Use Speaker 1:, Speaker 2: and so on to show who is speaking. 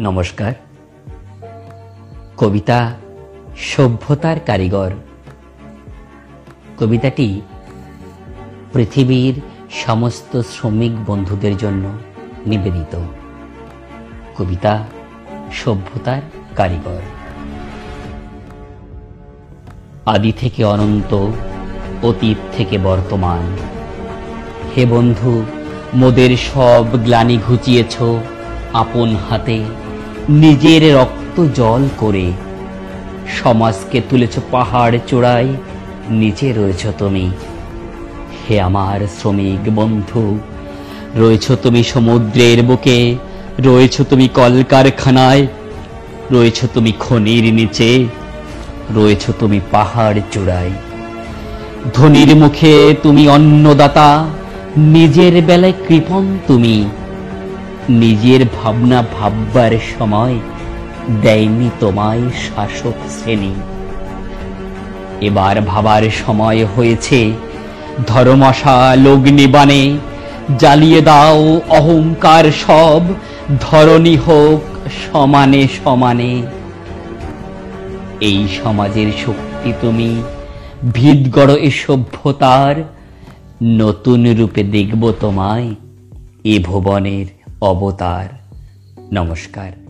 Speaker 1: নমস্কার। কবিতা সভ্যতার কারিগর। কবিতাটি পৃথিবীর সমস্ত শ্রমিক বন্ধুদের জন্য নিবেদিত। কবিতা সভ্যতার কারিগর। আদি থেকে অনন্ত, অতীত থেকে বর্তমান। হে বন্ধু মোদের সব গ্লানি ঘুচিয়েছ আপন হাতে। নিজের রক্ত জল করে সমাজকে তুলেছ পাহাড় চূড়ায়, নিচে রয়েছ তুমি। হে আমার শ্রমিক বন্ধু, রয়েছ তুমি সমুদ্রের বুকে, রয়েছ তুমি কলকারখানায়, রয়েছ তুমি খনির নিচে, রয়েছ তুমি পাহাড় চূড়ায়। ধনির মুখে তুমি অন্নদাতা নিজের বেলায় কৃপণ তুমি। নিজের ভাবনা ভাববার সময় দেয়নি তোমায় শাসক শ্রেণি। এবার ভাবার সময় হয়েছে। ধর্মশা লগ্নিবাণে জ্বালিয়ে দাও অহংকার সব। ধরণী হোক সমানে সমানে। এই সমাজের শক্তি তুমি। ভিত গড় এ সভ্যতার নতুন রূপে দেখব তোমায় এ ভুবনের অবতার। নমস্কার।